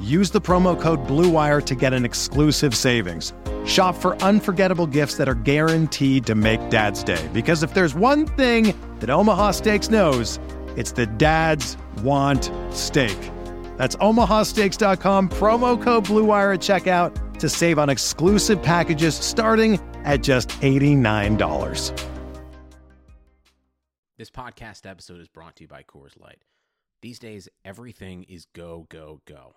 use the promo code BLUEWIRE to get an exclusive savings. Shop for unforgettable gifts that are guaranteed to make Dad's Day. Because if there's one thing that Omaha Steaks knows, it's that dads want steak. That's omahasteaks.com, promo code BLUEWIRE at checkout to save on exclusive packages starting at just $89. This podcast episode is brought to you by Coors Light. These days, everything is go, go, go.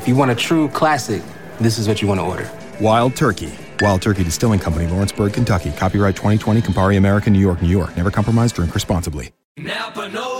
If you want a true classic, this is what you want to order. Wild Turkey. Wild Turkey Distilling Company, Lawrenceburg, Kentucky. Copyright 2020, Campari American, New York, New York. Never compromise, drink responsibly. Napa Know How.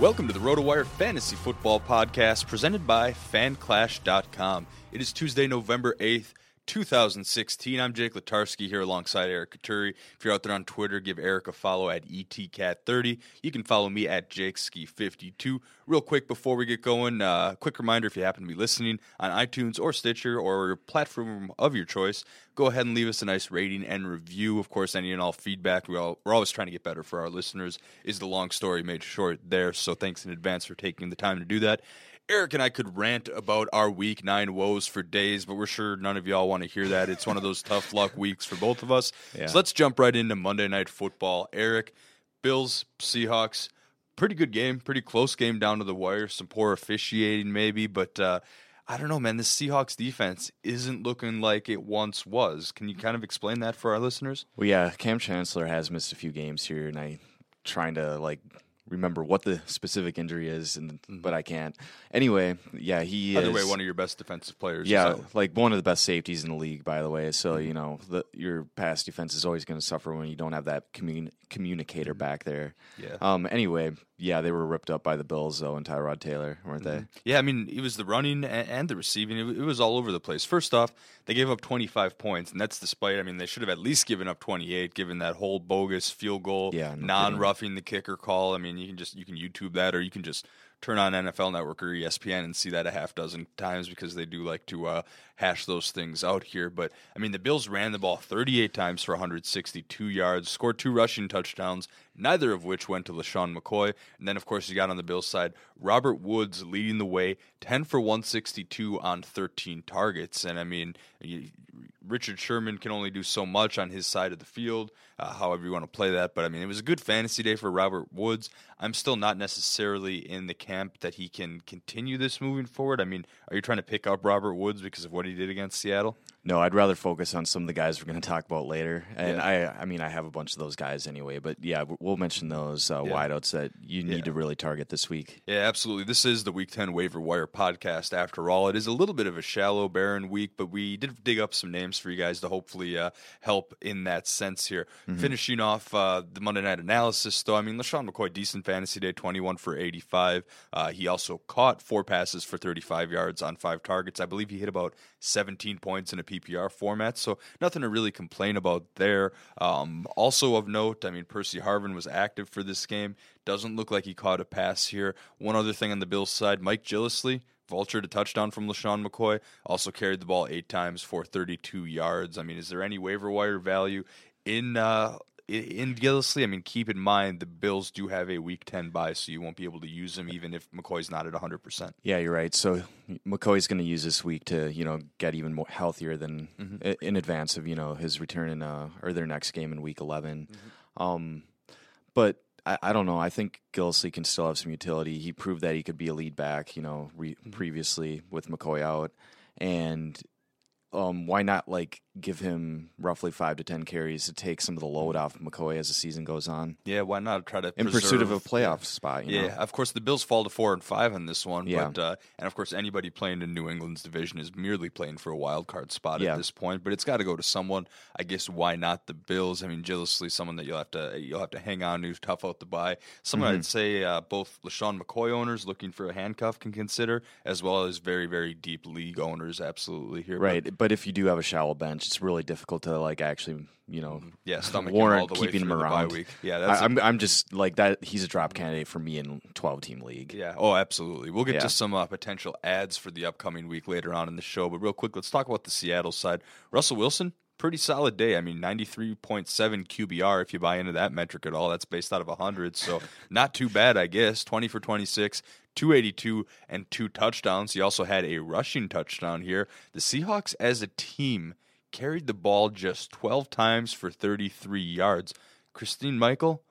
Welcome to the RotoWire Fantasy Football Podcast presented by FanClash.com. It is Tuesday, November 8th, 2016. I'm Jake Latarsky here alongside Eric Katuri. If you're out there on Twitter, give Eric a follow at ETCat30. You can follow me at JakeSki52. Real quick before we get going, uh, quick reminder if you happen to be listening on iTunes or Stitcher or platform of your choice, go ahead and leave us a nice rating and review. Of course, any and all feedback, we all, we're always trying to get better for our listeners, is the long story made short there. So thanks in advance for taking the time to do that. Eric and I could rant about our week nine woes for days, but we're sure none of y'all want to hear that. It's one of those tough luck weeks for both of us. Yeah. So let's jump right into Monday Night Football. Eric, Bills, Seahawks, pretty good game, pretty close game down to the wire. Some poor officiating, maybe, but uh, I don't know, man. The Seahawks defense isn't looking like it once was. Can you kind of explain that for our listeners? Well, yeah, Kam Chancellor has missed a few games here, and I trying to like remember what the specific injury is, and mm-hmm. but I can't. Anyway, yeah, he is, way, one of your best defensive players. Yeah, like one of the best safeties in the league, by the way. So mm-hmm. you know, the, your pass defense is always going to suffer when you don't have that commun- communicator mm-hmm. back there. Yeah. Um. Anyway, yeah, they were ripped up by the Bills though, and Tyrod Taylor, weren't mm-hmm. they? Yeah, I mean, it was the running and, the receiving. It, it, was all over the place. First off, they gave up 25 points, and that's despite. I mean, they should have at least given up 28, given that whole bogus field goal, yeah, no non-roughing the kicker call. I mean, you can just you can YouTube that, or you can just turn on NFL Network or ESPN and see that a half dozen times because they do like to uh, hash those things out here. But I mean, the Bills ran the ball 38 times for 162 yards, scored two rushing touchdowns, neither of which went to LeSean McCoy. And then, of course, you got on the Bills side Robert Woods leading the way, 10 for 162 on 13 targets. And I mean, Richard Sherman can only do so much on his side of the field, uh, however you want to play that. But I mean, it was a good fantasy day for Robert Woods. I'm still not necessarily in the camp that he can continue this moving forward. I mean, are you trying to pick up Robert Woods because of what he did against Seattle? No, I'd rather focus on some of the guys we're going to talk about later. And yeah. I, I mean, I have a bunch of those guys anyway. But yeah, we'll mention those uh, yeah. wideouts that you need yeah. to really target this week. Yeah, absolutely. This is the Week 10 Waiver Wire podcast. After all, it is a little bit of a shallow, barren week, but we did dig up some names for you guys to hopefully uh, help in that sense here. Mm-hmm. Finishing off uh, the Monday night analysis, though, I mean, LeSean McCoy, decent fantasy day, 21 for 85. Uh, he also caught four passes for 35 yards on five targets. I believe he hit about 17 points in a PPR format. So nothing to really complain about there. Um, also of note, I mean, Percy Harvin was active for this game. Doesn't look like he caught a pass here. One other thing on the Bills side, Mike Gillislee vultured a touchdown from LeSean McCoy. Also carried the ball eight times for 32 yards. I mean, is there any waiver wire value in uh, in Gillislee, I mean, keep in mind the Bills do have a Week Ten bye, so you won't be able to use him even if McCoy's not at 100. percent Yeah, you're right. So McCoy's going to use this week to you know get even more healthier than mm-hmm. in advance of you know his return in uh, or their next game in Week 11. Mm-hmm. Um, but I, I, don't know. I think Gillislee can still have some utility. He proved that he could be a lead back, you know, re- mm-hmm. previously with McCoy out, and um, why not like give him roughly five to ten carries to take some of the load off McCoy as the season goes on? Yeah, why not try to in preserve, pursuit of a playoff spot? yeah, know? of course the Bills fall to four and five on this one, yeah. but uh, and of course anybody playing in New England's division is merely playing for a wild card spot yeah. at this point. But it's got to go to someone. I guess why not the Bills? I mean, Gillislee someone that you'll have to you'll have to hang on to, tough out to buy. Someone mm-hmm. I'd say uh, both LeSean McCoy owners looking for a handcuff can consider, as well as very very deep league owners. Absolutely here, right. But, but if you do have a shallow bench, it's really difficult to like actually, you know, mm-hmm. yeah, stomach warrant keeping him around. Week. Yeah, that's I, am I'm, I'm just like that. He's a drop candidate for me in 12 team league. Yeah. Oh, absolutely. We'll get yeah. to some uh, potential ads for the upcoming week later on in the show. But real quick, let's talk about the Seattle side. Russell Wilson, pretty solid day. I mean, 93.7 QBR if you buy into that metric at all. That's based out of 100, so not too bad, I guess. 20 for 26, 282 and two touchdowns. He also had a rushing touchdown here. The Seahawks as a team carried the ball just 12 times for 33 yards. Christine Michael,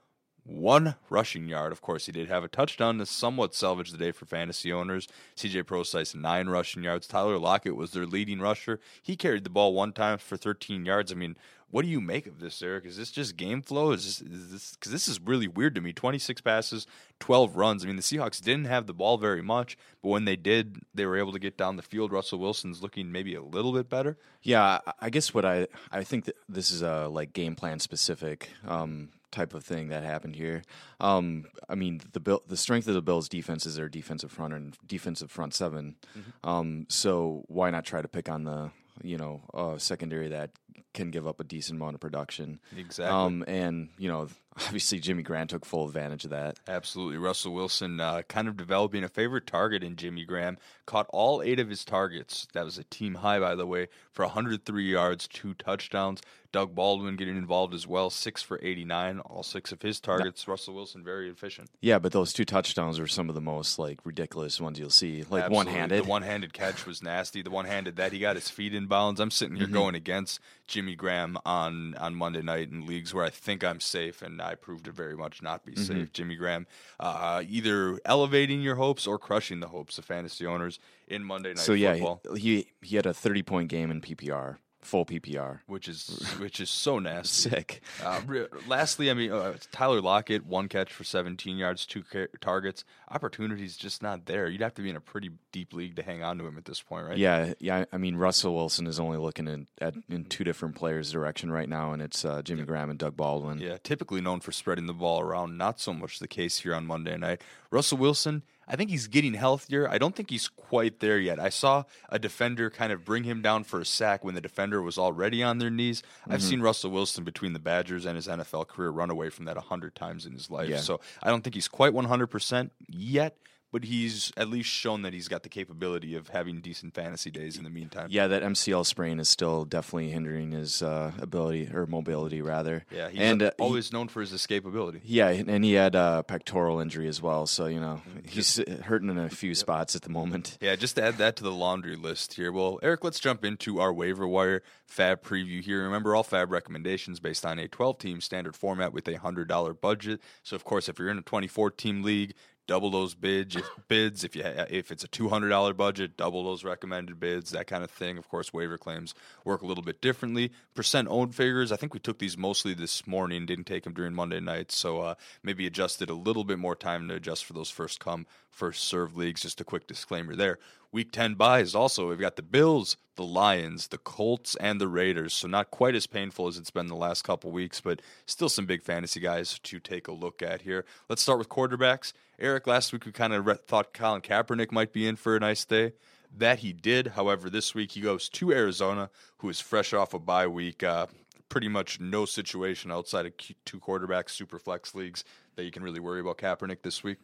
one rushing yard. Of course, he did have a touchdown to somewhat salvage the day for fantasy owners. CJ Prosise, nine rushing yards. Tyler Lockett was their leading rusher. He carried the ball one time for 13 yards. I mean, what do you make of this, Eric? Is this just game flow? Is this is this because this is really weird to me? Twenty six passes, twelve runs. I mean, the Seahawks didn't have the ball very much, but when they did, they were able to get down the field. Russell Wilson's looking maybe a little bit better. Yeah, I guess what I I think that this is a like game plan specific. Um, type of thing that happened here. Um, I mean, the bill, the strength of the Bills' defense is their defensive front and defensive front 7 mm-hmm. um, so why not try to pick on the you know, a secondary that can give up a decent amount of production. Exactly. Um, and you know, obviously Jimmy Graham took full advantage of that. Absolutely. Russell Wilson uh, kind of developing a favorite target in Jimmy Graham. Caught all eight of his targets. That was a team high, by the way, for 103 yards, two touchdowns. Doug Baldwin getting involved as well, six for 89, all six of his targets. Russell Wilson very efficient. Yeah, but those two touchdowns were some of the most like ridiculous ones you'll see. Like one handed. The one handed catch was nasty. The one handed that he got his feet in bounds. I'm sitting here mm-hmm. going against Jimmy Graham on on Monday night in leagues where I think I'm safe, and I proved to very much not be mm-hmm. safe. Jimmy Graham, uh, either elevating your hopes or crushing the hopes of fantasy owners in Monday night. So football. yeah, he he had a 30 point game in PPR full PPR, which is which is so nasty. Sick. Uh, lastly, I mean, uh, Tyler Lockett, one catch for 17 yards, two ca- targets. Opportunities just not there. You'd have to be in a pretty deep league to hang on to him at this point, right? Yeah, yeah. I mean, Russell Wilson is only looking in, at in two different players' direction right now, and it's uh, Jimmy. Graham and Doug Baldwin. Yeah, typically known for spreading the ball around. Not so much the case here on Monday night. Russell Wilson I think he's getting healthier. I don't think he's quite there yet. I saw a defender kind of bring him down for a sack when the defender was already on their knees. Mm-hmm. I've seen Russell Wilson between the Badgers and his NFL career run away from that 100 times in his life. Yeah. So I don't think he's quite 100% yet, but he's at least shown that he's got the capability of having decent fantasy days in the meantime. Yeah, that MCL sprain is still definitely hindering his uh, ability or mobility, rather. Yeah, he's and uh, he- always known for his escapability. yeah, and he had a pectoral injury as well, so you know he's hurting in a few spots at the moment. Yeah, just to add that to the laundry list here. Well, Eric, let's jump into our waiver wire FAAB preview here. Remember, all FAAB recommendations based on a 12 team standard format with a $100 budget. So, of course, if you're in a 24 team league, double those bids. If, bids if you ha- if it's a two hundred dollar budget, double those recommended bids. That kind of thing. Of course, waiver claims work a little bit differently. Percent owned figures. I think we took these mostly this morning. Didn't take them during Monday night, so uh, maybe adjusted a little bit more time to adjust for those first come first serve leagues. Just a quick disclaimer there. Week 10 buys also. We've got the Bills, the Lions, the Colts, and the Raiders. So not quite as painful as it's been the last couple weeks, but still some big fantasy guys to take a look at here. Let's start with quarterbacks. Eric, last week we kind of re- thought Colin Kaepernick might be in for a nice day. That he did. However, this week he goes to Arizona, who is fresh off a bye week. Uh, pretty much no situation outside of two quarterbacks, super flex leagues that you can really worry about Kaepernick this week.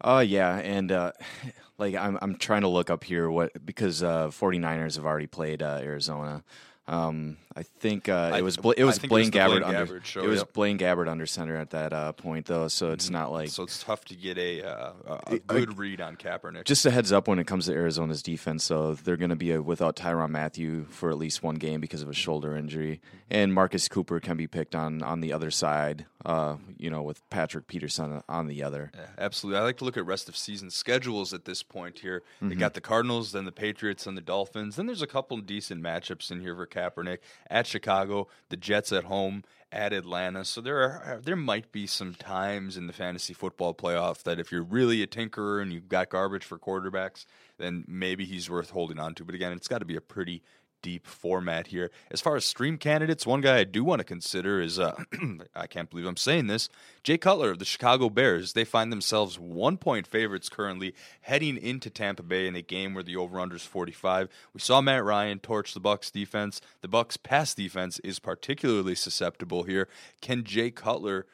Oh yeah, and uh, like I'm I'm trying to look up here what because uh, 49ers have already played uh, Arizona. Um, I think uh, I- it was Bla- it was I think it Blaine Gabbert Blaine under Gabbert show, it was yep. Blaine Gabbert under center at that uh, point though, so it's not like So it's tough to get a, uh, a, a good read on Kaepernick. just a heads up when it comes to Arizona's defense. So they're going to be uh without Tyrann Mathieu for at least one game because of a shoulder injury, and Marcus Cooper can be picked on on the other side. Uh, you know, with Patrick Peterson on the other. Yeah, absolutely. I like to look at rest of season schedules at this point here. Mm-hmm. They got the Cardinals, then the Patriots, and the Dolphins. Then there's a couple decent matchups in here for Kaepernick at Chicago, the Jets at home, at Atlanta. So there are there might be some times in the fantasy football playoff that if you're really a tinkerer and you've got garbage for quarterbacks, then maybe he's worth holding on to. But again, it's got to be a pretty deep format here. As far as stream candidates, one guy I do want to consider is uh, I can't believe I'm saying this. Jay Cutler of the Chicago Bears. They find themselves one point favorites currently heading into Tampa Bay in a game where the over under is 45. We saw Matt Ryan torch the Bucks defense. The Bucks pass defense is particularly susceptible here. Can Jay Cutler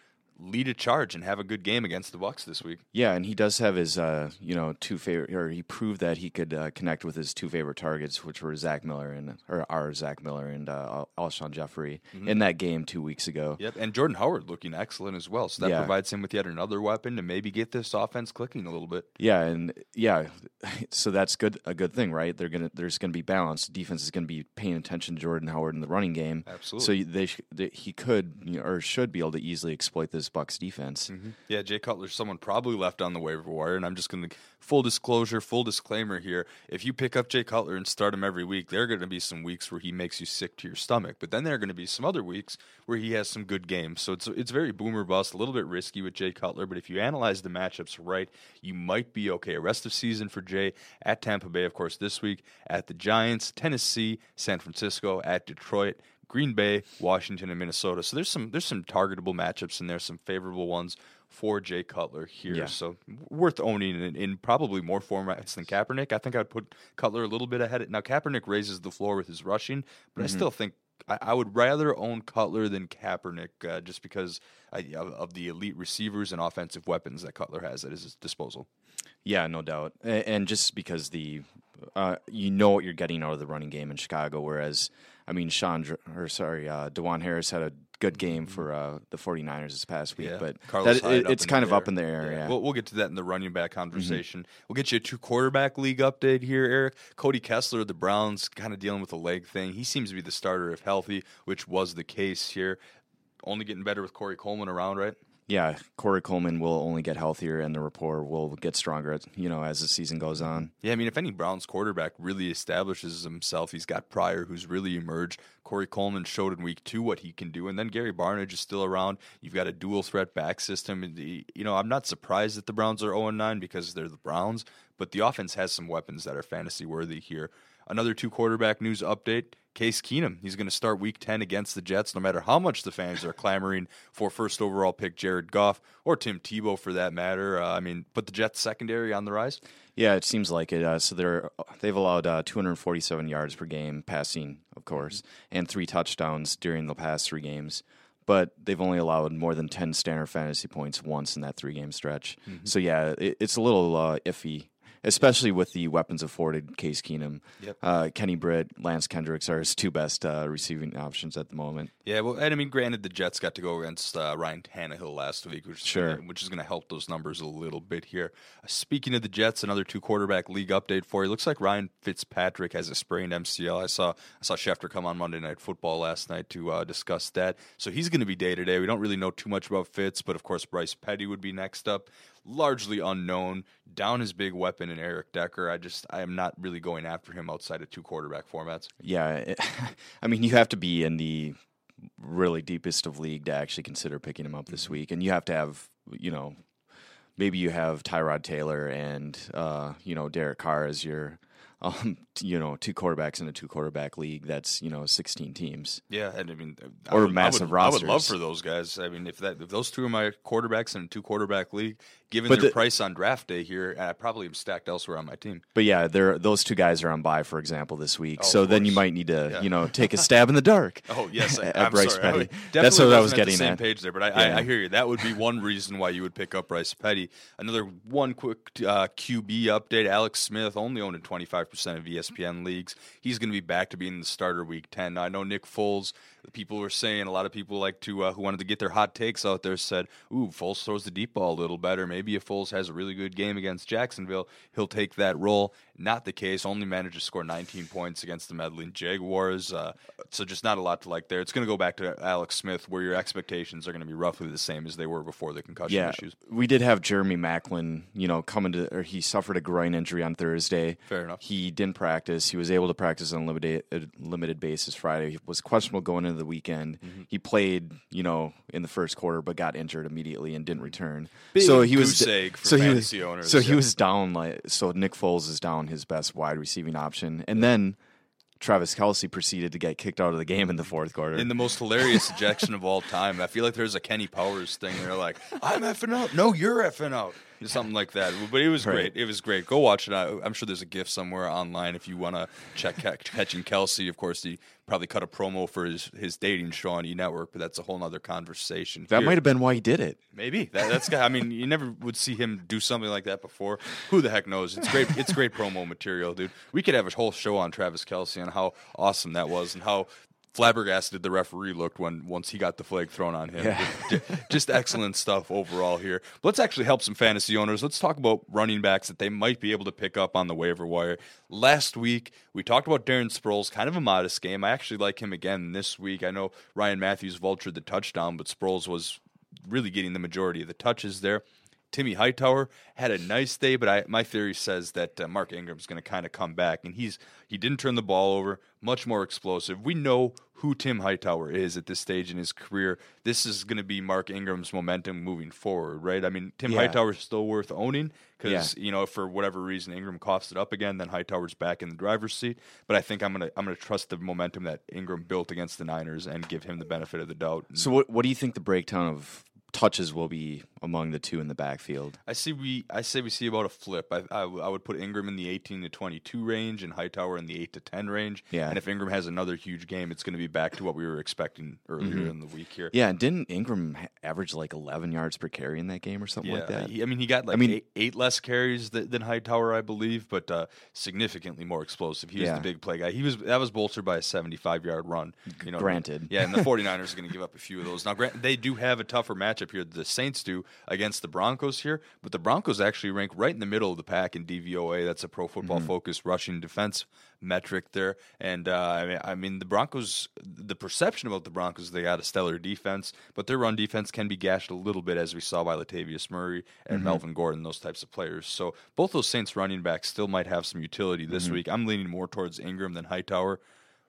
lead a charge and have a good game against the Bucks this week? Yeah, and he does have his, uh, you know, two favorite, or he proved that he could uh, connect with his two favorite targets, which were Zach Miller and or our Zach Miller and uh, Alshon Jeffery in that game two weeks ago. Yep, and Jordan Howard looking excellent as well. So that Yeah. provides him with yet another weapon to maybe get this offense clicking a little bit. Yeah, and yeah, so that's good. A good thing, right? They're gonna there's gonna be balance. Defense is gonna be paying attention to Jordan Howard in the running game. Absolutely. So they, they he could you know, or should be able to easily exploit this Bucks defense. Mm-hmm. Yeah, Jay Cutler's someone probably left on the waiver wire, and I'm just going to full disclosure, full disclaimer here. If you pick up Jay Cutler and start him every week, there are going to be some weeks where he makes you sick to your stomach, but then there are going to be some other weeks where he has some good games. So it's it's very boomer bust, a little bit risky with Jay Cutler, but if you analyze the matchups right, you might be okay. Rest of season for Jay at Tampa Bay, of course, this week at the Giants, Tennessee, San Francisco, at Detroit. Green Bay, Washington, and Minnesota. So there's some there's some targetable matchups in there, some favorable ones for Jay Cutler here. Yeah. So worth owning in, in probably more formats than Kaepernick. I think I'd put Cutler a little bit ahead. Now Kaepernick raises the floor with his rushing, but I still think I, I would rather own Cutler than Kaepernick uh, just because I, of, of the elite receivers and offensive weapons that Cutler has at his disposal. Yeah, no doubt, A- and just because the uh, you know what you're getting out of the running game in Chicago, whereas I mean Sean or sorry, uh, DuJuan Harris had a good game for uh, the 49ers this past week, but that, it- it's kind of up in the air. Yeah, We'll, we'll get to that in the running back conversation. We'll get you a two quarterback league update here, Eric. Cody Kessler, the Browns, kind of dealing with a leg thing. He seems to be the starter if healthy, which was the case here. Only getting better with Corey Coleman around, right? Yeah. Corey Coleman will only get healthier, and the rapport will get stronger. You know, as the season goes on. Yeah, I mean, if any Browns quarterback really establishes himself, he's got Pryor, who's really emerged. Corey Coleman showed in week two what he can do, and then Gary Barnidge is still around. You've got a dual threat back system. You know, I'm not surprised that the Browns are 0 9 because they're the Browns, but the offense has some weapons that are fantasy worthy here. Another two quarterback news update. Case Keenum, he's going to start week 10 against the Jets, no matter how much the fans are clamoring for first overall pick Jared Goff or Tim Tebow for that matter. Uh, I mean, put the Jets secondary on the rise. Yeah, it seems like it. Uh, so they're they've allowed uh, 247 yards per game passing, of course, and three touchdowns during the past three games. but they've only allowed more than 10 standard fantasy points once in that three game stretch. So, yeah, it, it's a little uh, iffy especially with the weapons afforded Case Keenum. Yep. Uh, Kenny Britt, Lance Kendricks are his two best uh, receiving options at the moment. Yeah, well, and I mean, granted, the Jets got to go against uh, Ryan Tannehill last week, which is Sure. gonna, which is going to help those numbers a little bit here. Uh, speaking of the Jets, another two quarterback league update for you. Looks like Ryan Fitzpatrick has a sprained MCL. I saw I saw Schefter come on Monday Night Football last night to uh, discuss that. So he's going to be day to day. We don't really know too much about Fitz, but of course Bryce Petty would be next up. Largely unknown. Down his big weapon in Eric Decker. I just I am not really going after him outside of two quarterback formats. Yeah, it, I mean, you have to be in the really deepest of league to actually consider picking him up this week, and you have to have, you know, maybe you have Tyrod Taylor and uh, you know Derek Carr as your, um, you know, two quarterbacks in a two quarterback league. That's you know sixteen teams. Yeah, and I mean, I Or would- I massive would, I would love for those guys. I mean, if that if those two are my quarterbacks in a two quarterback league, given But their the- price on draft day here, I probably am stacked elsewhere on my team. But yeah, there those two guys are on bye, for example, this week. Oh, so then you might need to, Yeah. you know, take a stab in the dark. Oh yes, I, at I'm Bryce sorry. Petty. That's what I was wasn't at the same at. page there, but I, Yeah. I, I hear you. That would be one reason why you would pick up Bryce Petty. Another one quick uh, QB update: Alex Smith only owned in 25 percent of ESPN leagues. He's going to be back to being the starter week 10. Now, I know Nick Foles. People were saying a lot of people like to uh, who wanted to get their hot takes out there said, "Ooh, Foles throws the deep ball a little better. Maybe if Foles has a really good game against Jacksonville, he'll take that role." Not the case. Only managed to score 19 points against the meddling Jaguars. Uh, so just not a lot to like there. It's going to go back to Alex Smith, where your expectations are going to be roughly the same as they were before the concussion Yeah, issues. we did have Jeremy Maclin, you know, coming to, or he suffered a groin injury on Thursday. Fair enough. He didn't practice. He was able to practice on a limited, limited basis Friday. He was questionable going into the weekend. Mm-hmm. He played, you know, in the first quarter, but got injured immediately and didn't return. Big so he was goose egg for so he was, owners, So he yeah. was down like so. Nick Foles is down his best wide receiving option, and then. Travis Kelce proceeded to get kicked out of the game in the fourth quarter. in the most hilarious ejection of all time. I feel like there's a Kenny Powers thing. They're like, "I'm effing out." No, you're effing out. Something like that. But it was Right. great. It was great. Go watch it. I- I'm sure there's a GIF somewhere online if you want to check Ca- catching Kelce. Of course, he probably cut a promo for his, his dating show on E Network, but that's a whole other conversation. that Here- might have been why he did it. Maybe that, that's. I mean, you never would see him do something like that before. Who the heck knows? It's great. It's great promo material, dude. We could have a whole show on Travis Kelce and how awesome that was, and how flabbergasted the referee looked when once he got the flag thrown on him. Yeah. Just, just excellent stuff overall here. But let's actually help some fantasy owners. Let's talk about running backs that they might be able to pick up on the waiver wire. Last week we talked about Darren Sproles, kind of a modest game. I actually like him again this week. I know Ryan Mathews vultured the touchdown, but Sproles was really getting the majority of the touches there. Timmy Hightower had a nice day, but I, my theory says that uh, Mark Ingram's going to kind of come back, and he's he didn't turn the ball over, much more explosive. We know who Tim Hightower is at this stage in his career. This is going to be Mark Ingram's momentum moving forward, right? I mean, Tim Yeah. Hightower's still worth owning because Yeah. you know for whatever reason Ingram coughs it up again, then Hightower's back in the driver's seat. But I think I'm gonna I'm gonna trust the momentum that Ingram built against the Niners and give him the benefit of the doubt. So what what do you think the breakdown of touches will be among the two in the backfield? I see we I say we see about a flip. I, I, I would put Ingram in the 18 to 22 range and Hightower in the 8 to 10 range. Yeah. And if Ingram has another huge game, it's going to be back to what we were expecting earlier in the week here. Mm-hmm. Yeah, and didn't Ingram average like 11 yards per carry in that game or something like that? he- I mean, he got like I mean- eight, eight less carries than, than Hightower, I believe, but uh, significantly more explosive. He was Yeah. the big play guy. He was that was bolstered by a 75 yard run. You know, Granted. Yeah, and the 49ers are going to give up a few of those. Now, grant, they do have a tougher matchup here. Than the Saints do against the Broncos here, but the Broncos actually rank right in the middle of the pack in DVOA. That's a Pro Football Mm-hmm. Focus rushing defense metric there. And uh, I mean, I mean, the Broncos. The perception about the Broncos, they got a stellar defense, but their run defense can be gashed a little bit, as we saw by Latavius Murray and Mm-hmm. Melvin Gordon, those types of players. So both those Saints running backs still might have some utility this Mm-hmm. week. I'm leaning more towards Ingram than Hightower.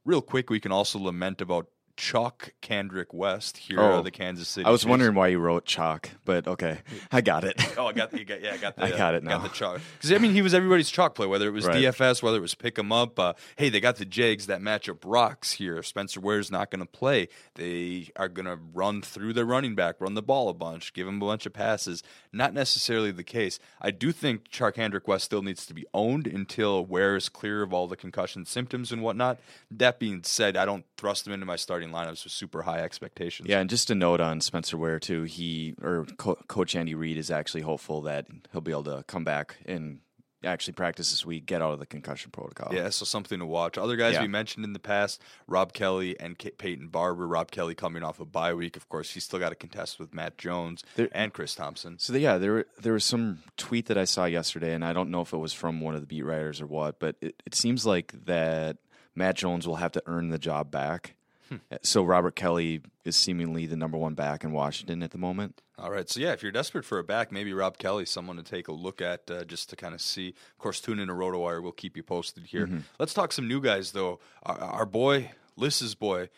Real quick, we can also lament about Chuck Kendrick West here, Oh, of the Kansas City. I was Chiefs. wondering why you wrote chalk, but okay, I got it. Oh, I got, you got yeah, I got the, I got it Got now. the chalk because I mean he was everybody's chalk play, whether it was Right. DFS, whether it was pick 'em up. Uh, hey, they got the Jags that matchup rocks here. Spencer Ware's not going to play. They are going to run through their running back, run the ball a bunch, give him a bunch of passes. Not necessarily the case. I do think Charcandrick West still needs to be owned until Ware is clear of all the concussion symptoms and whatnot. That being said, I don't thrust him into my starting starting lineups with super high expectations. Yeah, and just a note on Spencer Ware too. He or Co- Coach Andy Reid is actually hopeful that he'll be able to come back and actually practice this week, get out of the concussion protocol. Yeah, so something to watch. Other guys Yeah. we mentioned in the past, Rob Kelley and K- Peyton Barber. Rob Kelley coming off a bye week. Of course, he's still got to contest with Matt Jones There- and Chris Thompson. So yeah, there there was some tweet that I saw yesterday, and I don't know if it was from one of the beat writers or what, but it, it seems like that Matt Jones will have to earn the job back. So Robert Kelley is seemingly the number one back in Washington at the moment. All right, so yeah, if you're desperate for a back, maybe Rob Kelley, someone to take a look at uh, just to kind of see. Of course, tune in to RotoWire. We'll keep you posted here. Let's talk some new guys, though. Our, our boy, Liss's boy,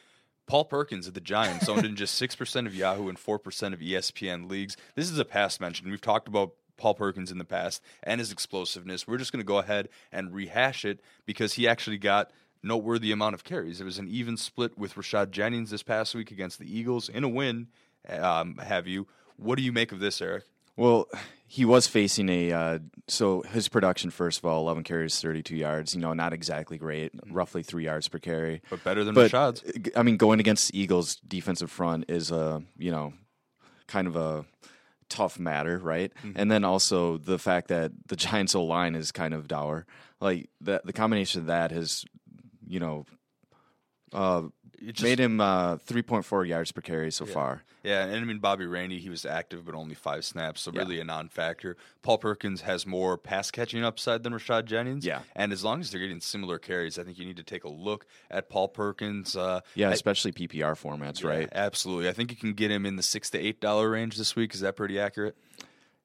Paul Perkins of the Giants, owned in just 6% of Yahoo and 4% of ESPN leagues. This is a past mention. We've talked about Paul Perkins in the past and his explosiveness. We're just going to go ahead and rehash it because he actually got noteworthy amount of carries. It was an even split with Rashad Jennings this past week against the Eagles in a win. Um, have you? What do you make of this, Eric? Well, he was facing a uh, so his production first of all, eleven carries, thirty two yards. You know, not exactly great, roughly three yards per carry. But better than But Rashad's. I mean, going against the Eagles' defensive front is a you know kind of a tough matter, right? Mm-hmm. And then also the fact that the Giants' O line is kind of dour. Like the the combination of that has, you know, uh, It just- made him uh, three point four yards per carry so far. Yeah, and I mean Bobby Rainey, he was active but only five snaps, so Yeah. really a non-factor. Paul Perkins has more pass catching upside than Rashad Jennings. Yeah. and as long as they're getting similar carries, I think you need to take a look at Paul Perkins. Uh, Yeah, especially PPR formats, yeah, right? Absolutely, I think you can get him in the six to eight dollar range this week. Is that pretty accurate?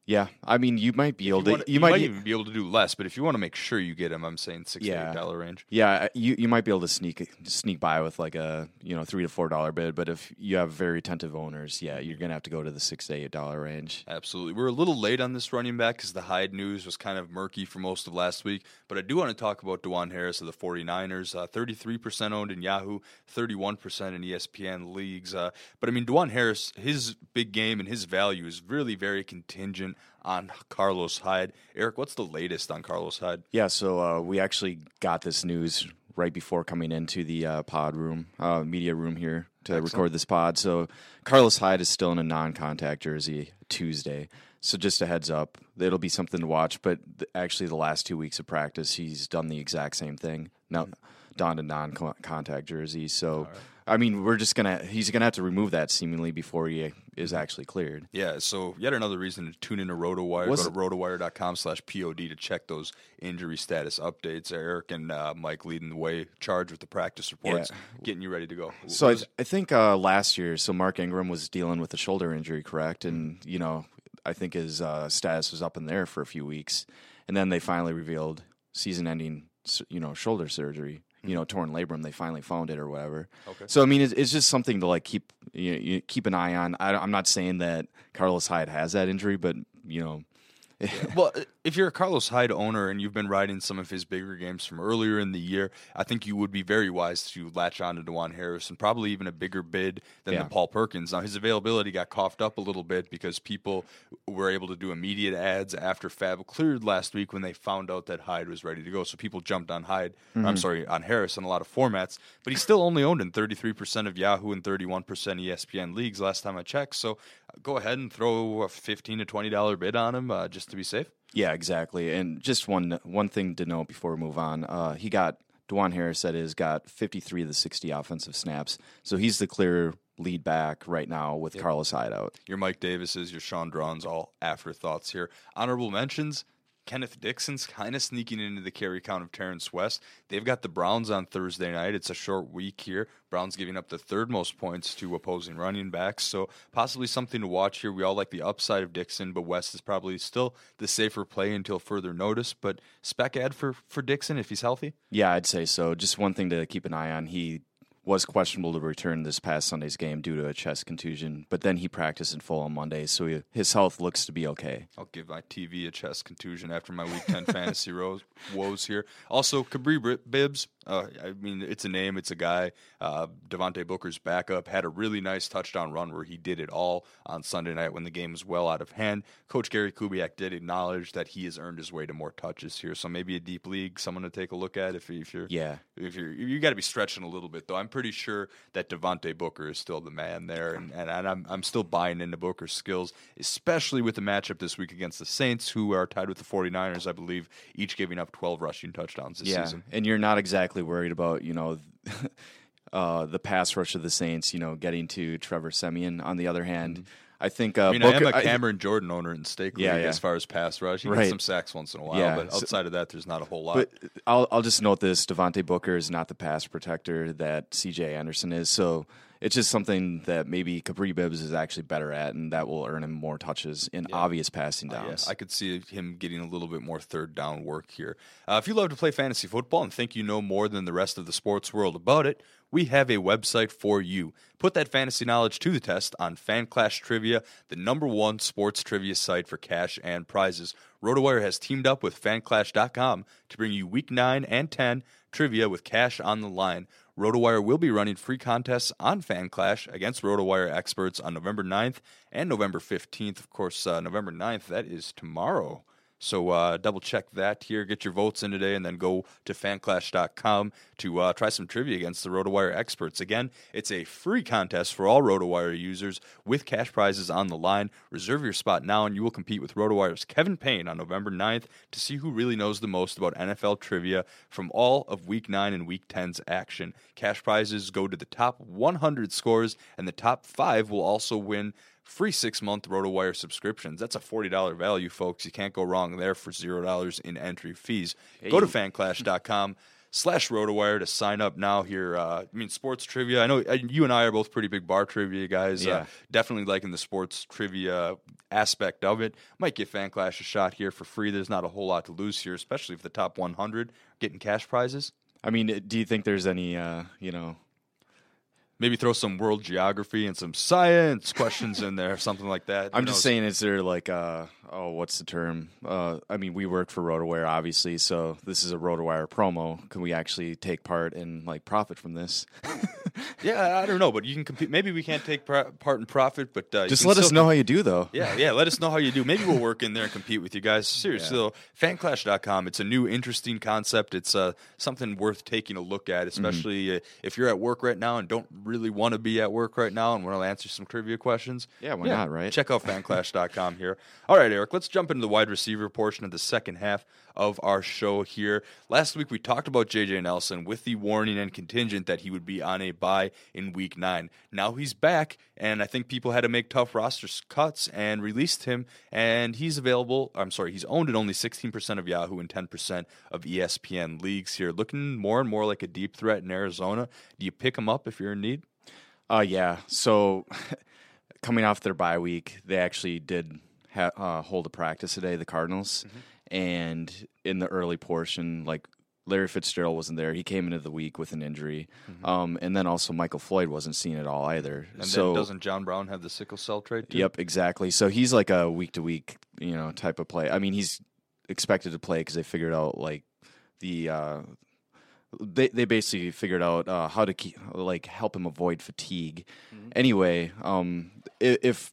Yeah, I mean, you might be able You, to. wanna- you you might, even be able to do less, but if you want to make sure you get him, I'm saying six to Yeah. eight dollar range. Yeah, you you might be able to sneak sneak by with like a you know three to four dollar bid, but if you have very attentive owners, yeah, you're gonna have to go to the six to eight dollar range. Absolutely. We're a little late on this running back because the Hyde news was kind of murky for most of last week. But I do want to talk about DuJuan Harris of the 49ers. Uh, 33% owned in Yahoo, 31% in E ESPN leagues. Uh, but I mean, DuJuan Harris, his big game and his value is really very contingent on Carlos Hyde. Eric, what's the latest on Carlos Hyde? Yeah, so uh, we actually got this news right before coming into the uh, pod room, uh, media room here to record this pod. So Carlos Hyde is still in a non-contact jersey Tuesday. So just a heads up, it'll be something to watch. But th- actually, the last two weeks of practice, he's done the exact same thing. Now, donned a non-contact jersey. So I mean, we're just gonna he's gonna have to remove that seemingly before he is actually cleared. Yeah, so yet another reason to tune in to RotoWire. Was Go to rotowire.com slash POD to check those injury status updates. Eric and uh, Mike leading the way, charged with the practice reports, getting you ready to go. So I, Was- I think uh, last year, so Mark Ingram was dealing with a shoulder injury, correct? And you know, I think his uh, status was up in there for a few weeks, and then they finally revealed season-ending, you know, shoulder surgery. You know, torn labrum. They finally found it or whatever. Okay. So I mean, it's, it's just something to like keep you, you keep an eye on. I, I'm not saying that Carlos Hyde has that injury, but you know, well, if you're a Carlos Hyde owner and you've been riding some of his bigger games from earlier in the year, I think you would be very wise to latch on to DuJuan Harris and probably even a bigger bid than Yeah. the Paul Perkins. Now, his availability got coughed up a little bit because people were able to do immediate ads after FAAB cleared last week when they found out that Hyde was ready to go. So people jumped on Hyde, or I'm mm-hmm. sorry, on Harris in a lot of formats, but he's still only owned in 33% of Yahoo and 31% ESPN leagues last time I checked. So go ahead and throw a 15 to $20 bid on him uh, just to be safe. Yeah, exactly. And just one one thing to note before we move on. Uh, he got DuJuan Harris that is got 53 of the 60 offensive snaps. So he's the clear lead back right now with Carlos Hyde out. your Mike Davises, your Shaun Draughns, all afterthoughts here. Honorable mentions. Kenneth Dixon's kind of sneaking into the carry count of Terrance West. They've got the Browns on Thursday night. It's a short week here. Browns giving up the third most points to opposing running backs. So possibly something to watch here. We all like the upside of Dixon, but West is probably still the safer play until further notice. But spec ad for, for Dixon if he's healthy. Yeah, I'd say so. Just one thing to keep an eye on. He was questionable to return this past Sunday's game due to a chest contusion, but then he practiced in full on Monday, so he, his health looks to be okay. I'll give my TV a chest contusion after my Week 10 fantasy woes here. Also, Cabri Bri- Bibbs, Uh, I mean, it's a name, it's a guy. Uh, Devontae Booker's backup had a really nice touchdown run where he did it all on Sunday night when the game was well out of hand. Coach Gary Kubiak did acknowledge that he has earned his way to more touches here, so maybe a deep league, someone to take a look at if, if you're Yeah. if you're you got to be stretching a little bit though. I'm pretty sure that Devontae Booker is still the man there, and, and, and I'm I'm still buying into Booker's skills, especially with the matchup this week against the Saints, who are tied with the 49ers, I believe, each giving up 12 rushing touchdowns this yeah, season. and you're not exactly worried about you know uh, the pass rush of the Saints. You know, getting to Trevor Siemian. On the other hand, I think uh. I mean, I am a Cameron Jordan owner in Stake League Yeah, yeah. as far as pass rush. He Right. gets some sacks once in a while, Yeah, but so- outside of that, there's not a whole lot. But I'll I'll just note this: Devontae Booker is not the pass protector that C.J. Anderson is. So it's just something that maybe Kapri Bibbs is actually better at, and that will earn him more touches in obvious passing Uh, yeah, downs. I could see him getting a little bit more third down work here. Uh, if you love to play fantasy football and think you know more than the rest of the sports world about it, we have a website for you. Put that fantasy knowledge to the test on Fan Clash Trivia, the number one sports trivia site for cash and prizes. RotoWire has teamed up with FanClash.com to bring you Week 9 and 10 trivia with cash on the line. RotoWire will be running free contests on FanClash against RotoWire experts on November 9th and November 15th. Of course, uh, November 9th, that is tomorrow. So uh, double check that here. Get your votes in today and then go to fanclash.com to uh, try some trivia against the RotoWire experts. Again, it's a free contest for all RotoWire users with cash prizes on the line. Reserve your spot now and you will compete with RotoWire's Kevin Payne on November 9th to see who really knows the most about NFL trivia from all of Week 9 and Week 10's action. Cash prizes go to the top 100 scores and the top five will also win free six month RotoWire subscriptions. That's a $40 value, folks. You can't go wrong there for $0 in entry fees. Go to fanclash.com slash RotoWire to sign up now here. Uh, I mean, sports trivia. I know uh, you and I are both pretty big bar trivia guys. Uh, Yeah. definitely liking the sports trivia aspect of it. Might give FanClash a shot here for free. There's not a whole lot to lose here, especially if the top 100 getting cash prizes. I mean, do you think there's any, uh, you know, Maybe throw some world geography and some science questions in there, something like that. I'm Who just knows? saying, is there like, uh, oh, what's the term? Uh, I mean, we work for RotoWire, obviously, so this is a RotoWire promo. Can we actually take part and like profit from this? Yeah, I don't know, but you can compete. Maybe we can't take pro- part in profit, but uh, just let us know how you do, though. Yeah, yeah. Let us know how you do. Maybe we'll work in there and compete with you guys. Seriously, though, fanclash.com, it's a new, interesting concept. It's uh, something worth taking a look at, especially uh, if you're at work right now and don't really want to be at work right now and want to answer some trivia questions. Yeah, why not, right? Check out fanclash.com here. All right, Eric, let's jump into the wide receiver portion of the second half of our show here. Last week we talked about JJ Nelson with the warning and contingent that he would be on a bye in week nine. Now he's back, and I think people had to make tough roster cuts and released him, and he's available. I'm sorry, he's owned in only 16% of Yahoo and 10% of ESPN leagues here. Looking more and more like a deep threat in Arizona. Do you pick him up if you're in need? Uh, yeah. So coming off their bye week, they actually did ha- uh, hold a practice today, the Cardinals. And in the early portion, like Larry Fitzgerald wasn't there. He came into the week with an injury. Um, and then also Michael Floyd wasn't seen at all either. And so then doesn't John Brown have the sickle cell trait? Too? Yep, exactly. So he's like a week to week, you know, type of play. I mean, he's expected to play because they figured out like the uh, they they basically figured out uh, how to keep like help him avoid fatigue. Anyway, um, if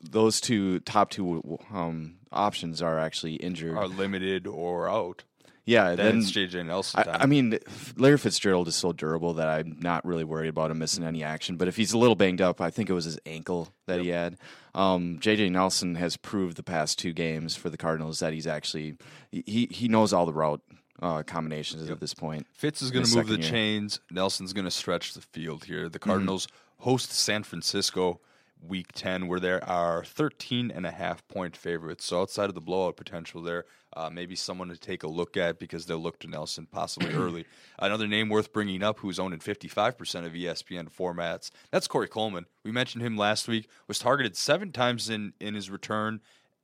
those two top two um, options are actually injured, Are limited or out. yeah, Then, then it's JJ Nelson. I, I mean, Larry Fitzgerald is so durable that I'm not really worried about him missing any action. But if he's a little banged up, I think it was his ankle that he had. Um, JJ Nelson has proved the past two games for the Cardinals that he's actually he he knows all the route uh, combinations at this point. Fitz is going to move the year. chains. Nelson's going to stretch the field here. Mm-hmm. The Cardinals host San Francisco week 10, where there are 13 and a half point favorites. So outside of the blowout potential there, uh, maybe someone to take a look at because they'll look to Nelson possibly early. Another name worth bringing up who's owned in 55% of ESPN formats, that's Corey Coleman. We mentioned him last week, was targeted seven times in, in his return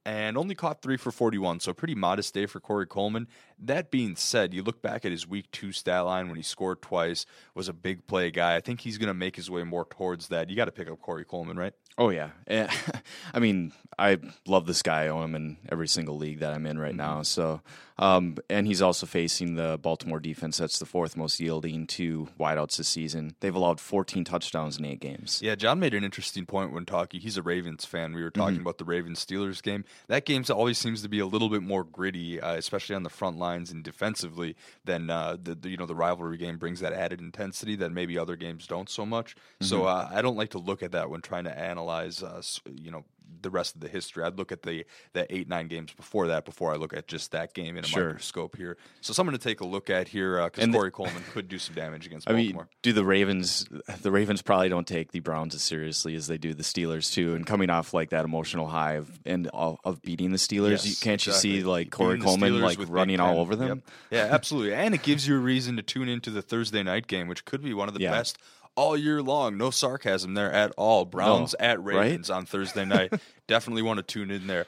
and only caught three for 41. So, pretty modest day for Corey Coleman. That being said, you look back at his week two stat line when he scored twice, was a big play guy. I think he's going to make his way more towards that. You got to pick up Corey Coleman, right? Oh yeah, Eh, I mean, I love this guy. I own him in every single league that I'm in right now. So, um, and he's also facing the Baltimore defense. That's the fourth most yielding to wideouts this season. They've allowed 14 touchdowns in eight games. Yeah, John made an interesting point when talking. He's a Ravens fan. We were talking about the Ravens Steelers game. That game always seems to be a little bit more gritty, uh, especially on the front lines and defensively. then uh, the, the you know the rivalry game brings that added intensity that maybe other games don't so much. So uh, I don't like to look at that when trying to analyze uh, you know the rest of the history. I'd look at the the eight nine games before that before I look at just that game in a Sure. microscope here. So someone to take a look at here uh, because the- Corey Coleman could do some damage against I Baltimore. mean, do the Ravens? The Ravens probably don't take the Browns as seriously as they do the Steelers too. And coming off like that emotional high of and of, of beating the Steelers, Yes, you, can't you see like Corey Beating Coleman like running all over them? Yep. Yeah, absolutely. And it gives you a reason to tune into the Thursday night game, which could be one of the Yeah. best all year long. No sarcasm there at all. Browns at right? Ravens on Thursday night. Definitely want to tune in there.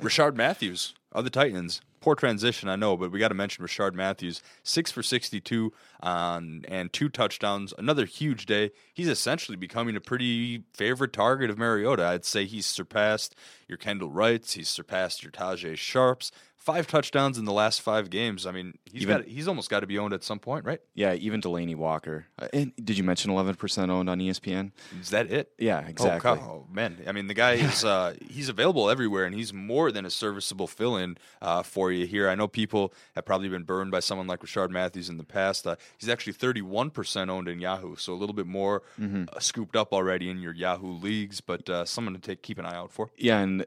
Rishard Matthews of the Titans. Poor transition, I know, but we got to mention Rishard Matthews, six for sixty-two on and two touchdowns. Another huge day. He's essentially becoming a pretty favorite target of Mariota. I'd say he's surpassed your Kendall Wrights. He's surpassed your Tajae Sharpes. Five touchdowns in the last five games. I mean, he's Even- got he's almost got to be owned at some point, right? Yeah, even Delanie Walker. Uh, And did you mention 11% owned on ESPN? Is that it? Yeah, exactly. Oh, oh, man, I mean the guy is uh, he's available everywhere, and he's more than a serviceable fill-in uh, for you here. I know people have probably been burned by someone like Rishard Matthews in the past. Uh, he's actually 31 percent owned in Yahoo, so a little bit more Mm-hmm. uh, scooped up already in your Yahoo leagues, but uh, someone to take keep an eye out for. Yeah, and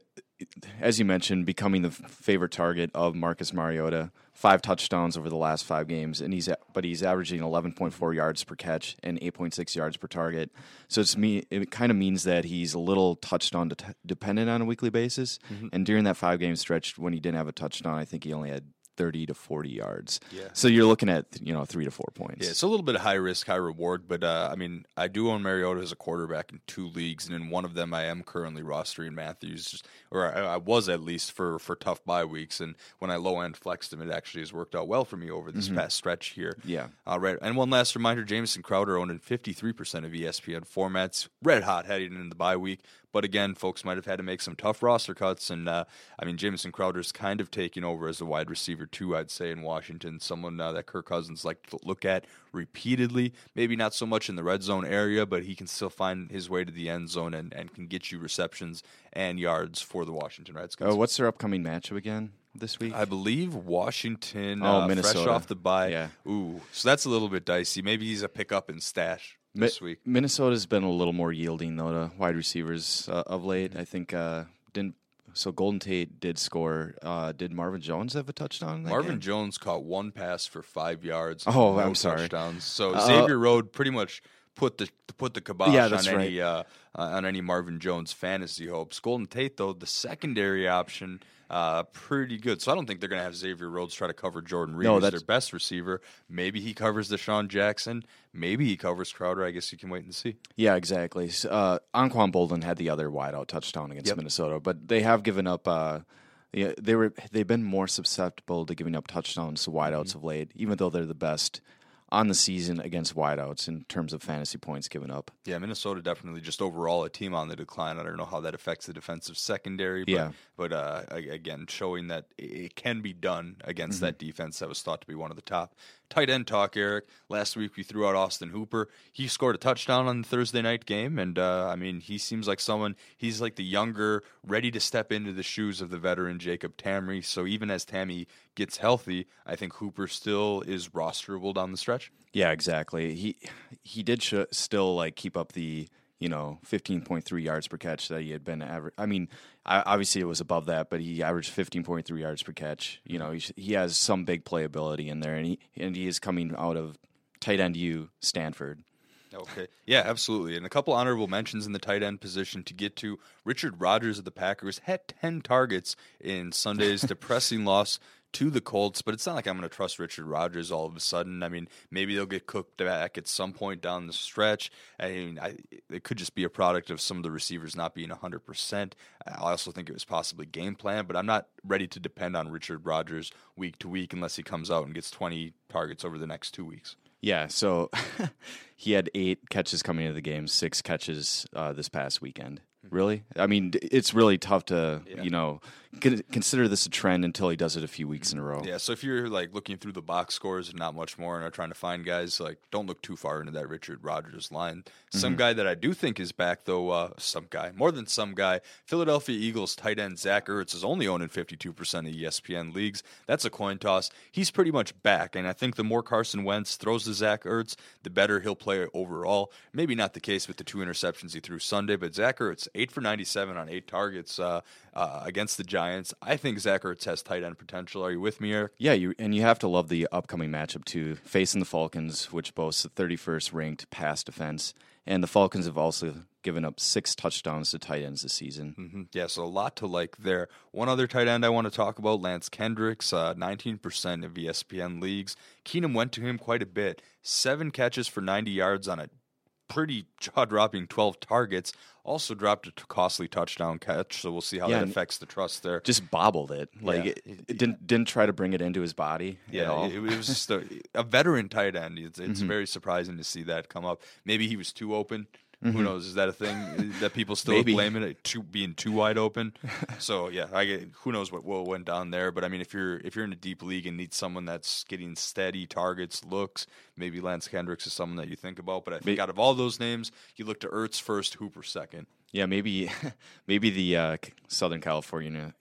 as you mentioned, becoming the favorite target of Marcus Mariota. Five touchdowns over the last five games, and he's but he's averaging 11.4 yards per catch and 8.6 yards per target. So it's me. It kind of means that he's a little touchdown det- dependent on a weekly basis. And during that five game stretch, when he didn't have a touchdown, I think he only had 30 to 40 yards. Yeah. So you're looking at you know three to four points. Yeah, it's a little bit of high risk, high reward, but uh, I mean, I do own Mariota as a quarterback in two leagues, and in one of them, I am currently rostering Matthews, just- or I, I was at least for for tough bye weeks. And when I low end flexed him, it actually has worked out well for me over this past stretch here. Yeah. All right. And one last reminder: Jamison Crowder owned in fifty three percent of ESPN formats, red hot heading into the bye week. But again, folks might have had to make some tough roster cuts, and uh, I mean, Jamison Crowder's kind of taking over as a wide receiver too. I'd say in Washington, someone uh, that Kirk Cousins like to look at repeatedly. Maybe not so much in the red zone area, but he can still find his way to the end zone and, and can get you receptions and yards for the Washington Redskins. Oh, what's their upcoming matchup again this week? I believe Washington, Oh, uh, fresh off the bye. Yeah. Ooh, so that's a little bit dicey. Maybe he's a pickup and stash Mi- this week. Minnesota's been a little more yielding though to wide receivers uh, of late. I think uh, didn't so Golden Tate did score. Uh, did Marvin Jones have a touchdown? Marvin game? Jones caught one pass for five yards. Oh, no I'm sorry. touchdowns. So Uh, Xavier Rhodes pretty much put the put the kibosh Yeah, on any uh, on any Marvin Jones fantasy hopes. Golden Tate though, the secondary option. Uh, pretty good. So I don't think they're going to have Xavier Rhodes try to cover Jordan Reed No, as their best receiver. Maybe he covers DeSean Jackson. Maybe he covers Crowder. I guess you can wait and see. Yeah, exactly. Uh, Anquan Boldin had the other wideout touchdown against Yep. Minnesota, but they have given up. Uh, yeah, they were they've been more susceptible to giving up touchdowns to wideouts Mm-hmm. of late, even though they're the best on the season against wideouts in terms of fantasy points given up. Yeah, Minnesota definitely just overall a team on the decline. I don't know how that affects the defensive secondary, but, Yeah. but uh, again, showing that it- can be done against Mm-hmm. that defense that was thought to be one of the top. Tight end talk, Eric. Last week we threw out Austin Hooper. He scored a touchdown on the Thursday night game, and uh, I mean, he seems like someone. He's like the younger, ready to step into the shoes of the veteran Jacob Tamme. So even as Tamme gets healthy, I think Hooper still is rosterable down the stretch. Yeah, exactly. He he did sh- still like keep up the you know 15.3 yards per catch that he had been average. I mean, I, obviously it was above that, but he averaged 15.3 yards per catch. You know, he, he has some big playability in there, and he and he is coming out of tight end U Stanford. Okay. Yeah, absolutely. And a couple honorable mentions in the tight end position to get to. Richard Rodgers of the Packers had 10 targets in Sunday's depressing loss to the Colts, but it's not like I'm going to trust Richard Rodgers all of a sudden. I mean, maybe they'll get cooked back at some point down the stretch. I mean, I, it could just be a product of some of the receivers not being 100%. I also think it was possibly game plan, but I'm not ready to depend on Richard Rodgers week to week unless he comes out and gets 20 targets over the next two weeks. Yeah, so he had eight catches coming into the game, six catches uh, this past weekend. Really? I mean, it's really tough to, yeah. you know, consider this a trend until he does it a few weeks in a row. Yeah, so if you're like looking through the box scores and not much more and are trying to find guys, like don't look too far into that Richard Rodgers line. Some mm-hmm. guy that I do think is back though, uh, some guy, more than some guy, Philadelphia Eagles tight end Zach Ertz is only owned in 52% of ESPN leagues. That's a coin toss. He's pretty much back, and I think the more Carson Wentz throws to Zach Ertz, the better he'll play overall. Maybe not the case with the two interceptions he threw Sunday, but Zach Ertz, 8 for 97 on 8 targets uh, uh, against the Giants. I think Zach Ertz has tight end potential. Are you with me, Eric? Yeah, you and you have to love the upcoming matchup too, facing the Falcons, which boasts the 31st ranked pass defense, and the Falcons have also given up six touchdowns to tight ends this season. Mm-hmm. Yeah, so a lot to like there. One other tight end I want to talk about, Lance Kendricks, uh, 19% of ESPN leagues. Keenum went to him quite a bit. Seven catches for 90 yards on a pretty jaw dropping 12 targets. Also dropped a costly touchdown catch, so we'll see how yeah, that affects the trust there. Just bobbled it, like yeah. it, it, didn't didn't try to bring it into his body. Yeah, it, it, was just a, a, veteran tight end. It's, it's mm-hmm. very surprising to see that come up. Maybe he was too open. Mm-hmm. Who knows? Is that a thing that people still blame it too, being too wide open? so yeah, I get. Who knows what, what went down there? But I mean, if you're if you're in a deep league and need someone that's getting steady targets, looks, maybe Lance Kendricks is someone that you think about. But I think out of all those names, you look to Ertz first, Hooper second. Yeah, maybe maybe the uh, Southern California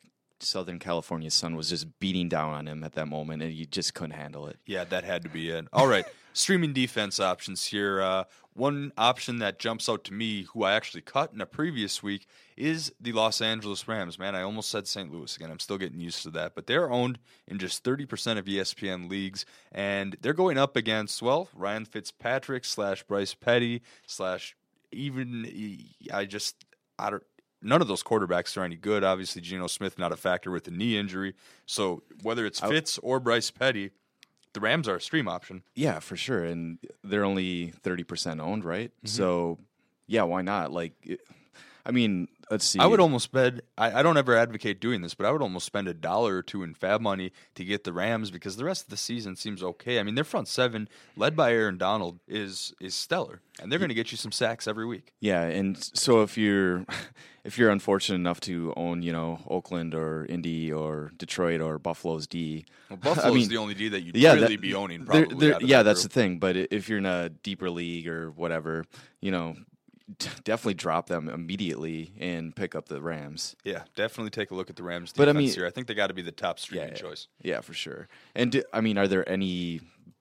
Southern California sun was just beating down on him at that moment, and you just couldn't handle it. Yeah, that had to be it. All right, streaming defense options here. Uh, one option that jumps out to me, who I actually cut in a previous week, is the Los Angeles Rams. Man, I almost said St. Louis again. I'm still getting used to that. But they're owned in just 30% of ESPN leagues, and they're going up against, well, Ryan Fitzpatrick slash Bryce Petty slash even, I just, I don't, none of those quarterbacks are any good. Obviously, Geno Smith not a factor with the knee injury. So whether it's Fitz or Bryce Petty, the Rams are a stream option. Yeah, for sure, and they're only thirty percent owned, right? Mm-hmm. So, yeah, why not? Like, I mean, let's see. I would almost bet. I, I, don't ever advocate doing this, but I would almost spend a dollar or two in FAAB money to get the Rams because the rest of the season seems okay. I mean, their front seven, led by Aaron Donald, is is stellar, and they're going to get you some sacks every week. Yeah, and so if you're if you're unfortunate enough to own, you know, Oakland or Indy or Detroit or Buffalo's D, well, Buffalo's I mean, the only D that you'd yeah, really that, be owning. Probably, they're, they're, yeah, that's the thing. But if you're in a deeper league or whatever, you know, definitely drop them immediately and pick up the Rams. Yeah, definitely take a look at the Rams. but I mean, here I think they got to be the top streaming yeah, choice. Yeah, for sure. And do, I mean, are there any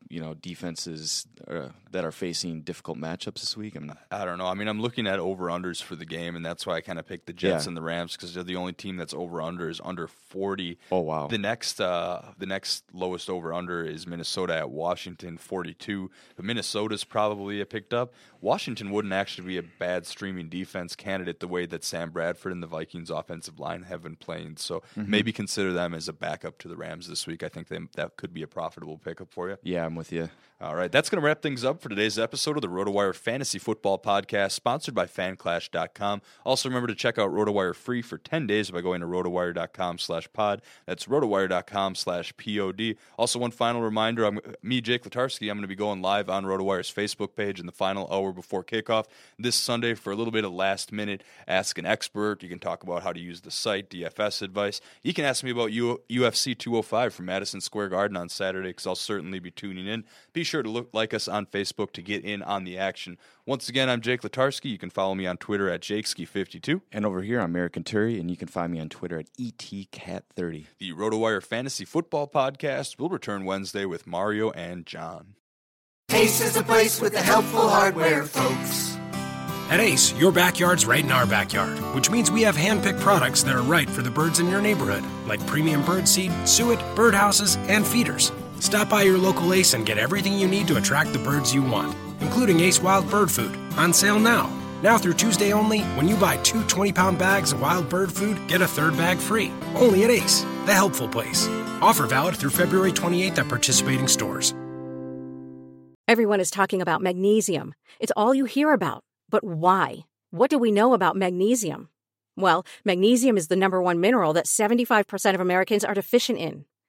you know defenses uh, that are facing difficult matchups this week? I, mean, I don't know. I mean, I'm looking at over unders for the game, and that's why I kind of picked the Jets yeah. and the Rams because they're the only team that's over under is under 40. Oh wow! The next uh, the next lowest over under is Minnesota at Washington 42, but Minnesota's probably a picked up. Washington wouldn't actually be a bad streaming defense candidate the way that Sam Bradford and the Vikings offensive line have been playing. So mm-hmm. maybe consider them as a backup to the Rams this week. I think they, that could be a profitable pickup for you. Yeah, I'm with you. All right, that's going to wrap things up for today's episode of the RotoWire Fantasy Football Podcast, sponsored by FanClash.com. Also, remember to check out RotoWire free for 10 days by going to RotoWire.com slash pod. That's RotoWire.com slash pod. Also, one final reminder, I'm, me, Jake Latarsky, I'm going to be going live on RotoWire's Facebook page in the final hour before kickoff this Sunday for a little bit of last-minute Ask an Expert. You can talk about how to use the site, DFS advice. You can ask me about U- UFC 205 from Madison Square Garden on Saturday because I'll certainly be tuning in. Be sure to look like us on Facebook to get in on the action. Once again, I'm Jake Latarsky. You can follow me on Twitter at JakeSki52. And over here, I'm American Turi, and you can find me on Twitter at ETCat30. The RotoWire Fantasy Football Podcast will return Wednesday with Mario and John. Ace is a place with the helpful hardware, folks. At Ace, your backyard's right in our backyard, which means we have hand-picked products that are right for the birds in your neighborhood, like premium bird seed, suet, birdhouses, and feeders. Stop by your local Ace and get everything you need to attract the birds you want, including Ace Wild Bird Food, on sale now. Now through Tuesday only, when you buy two 20 pound bags of wild bird food, get a third bag free. Only at Ace, the helpful place. Offer valid through February 28th at participating stores. Everyone is talking about magnesium. It's all you hear about. But why? What do we know about magnesium? Well, magnesium is the number one mineral that 75% of Americans are deficient in.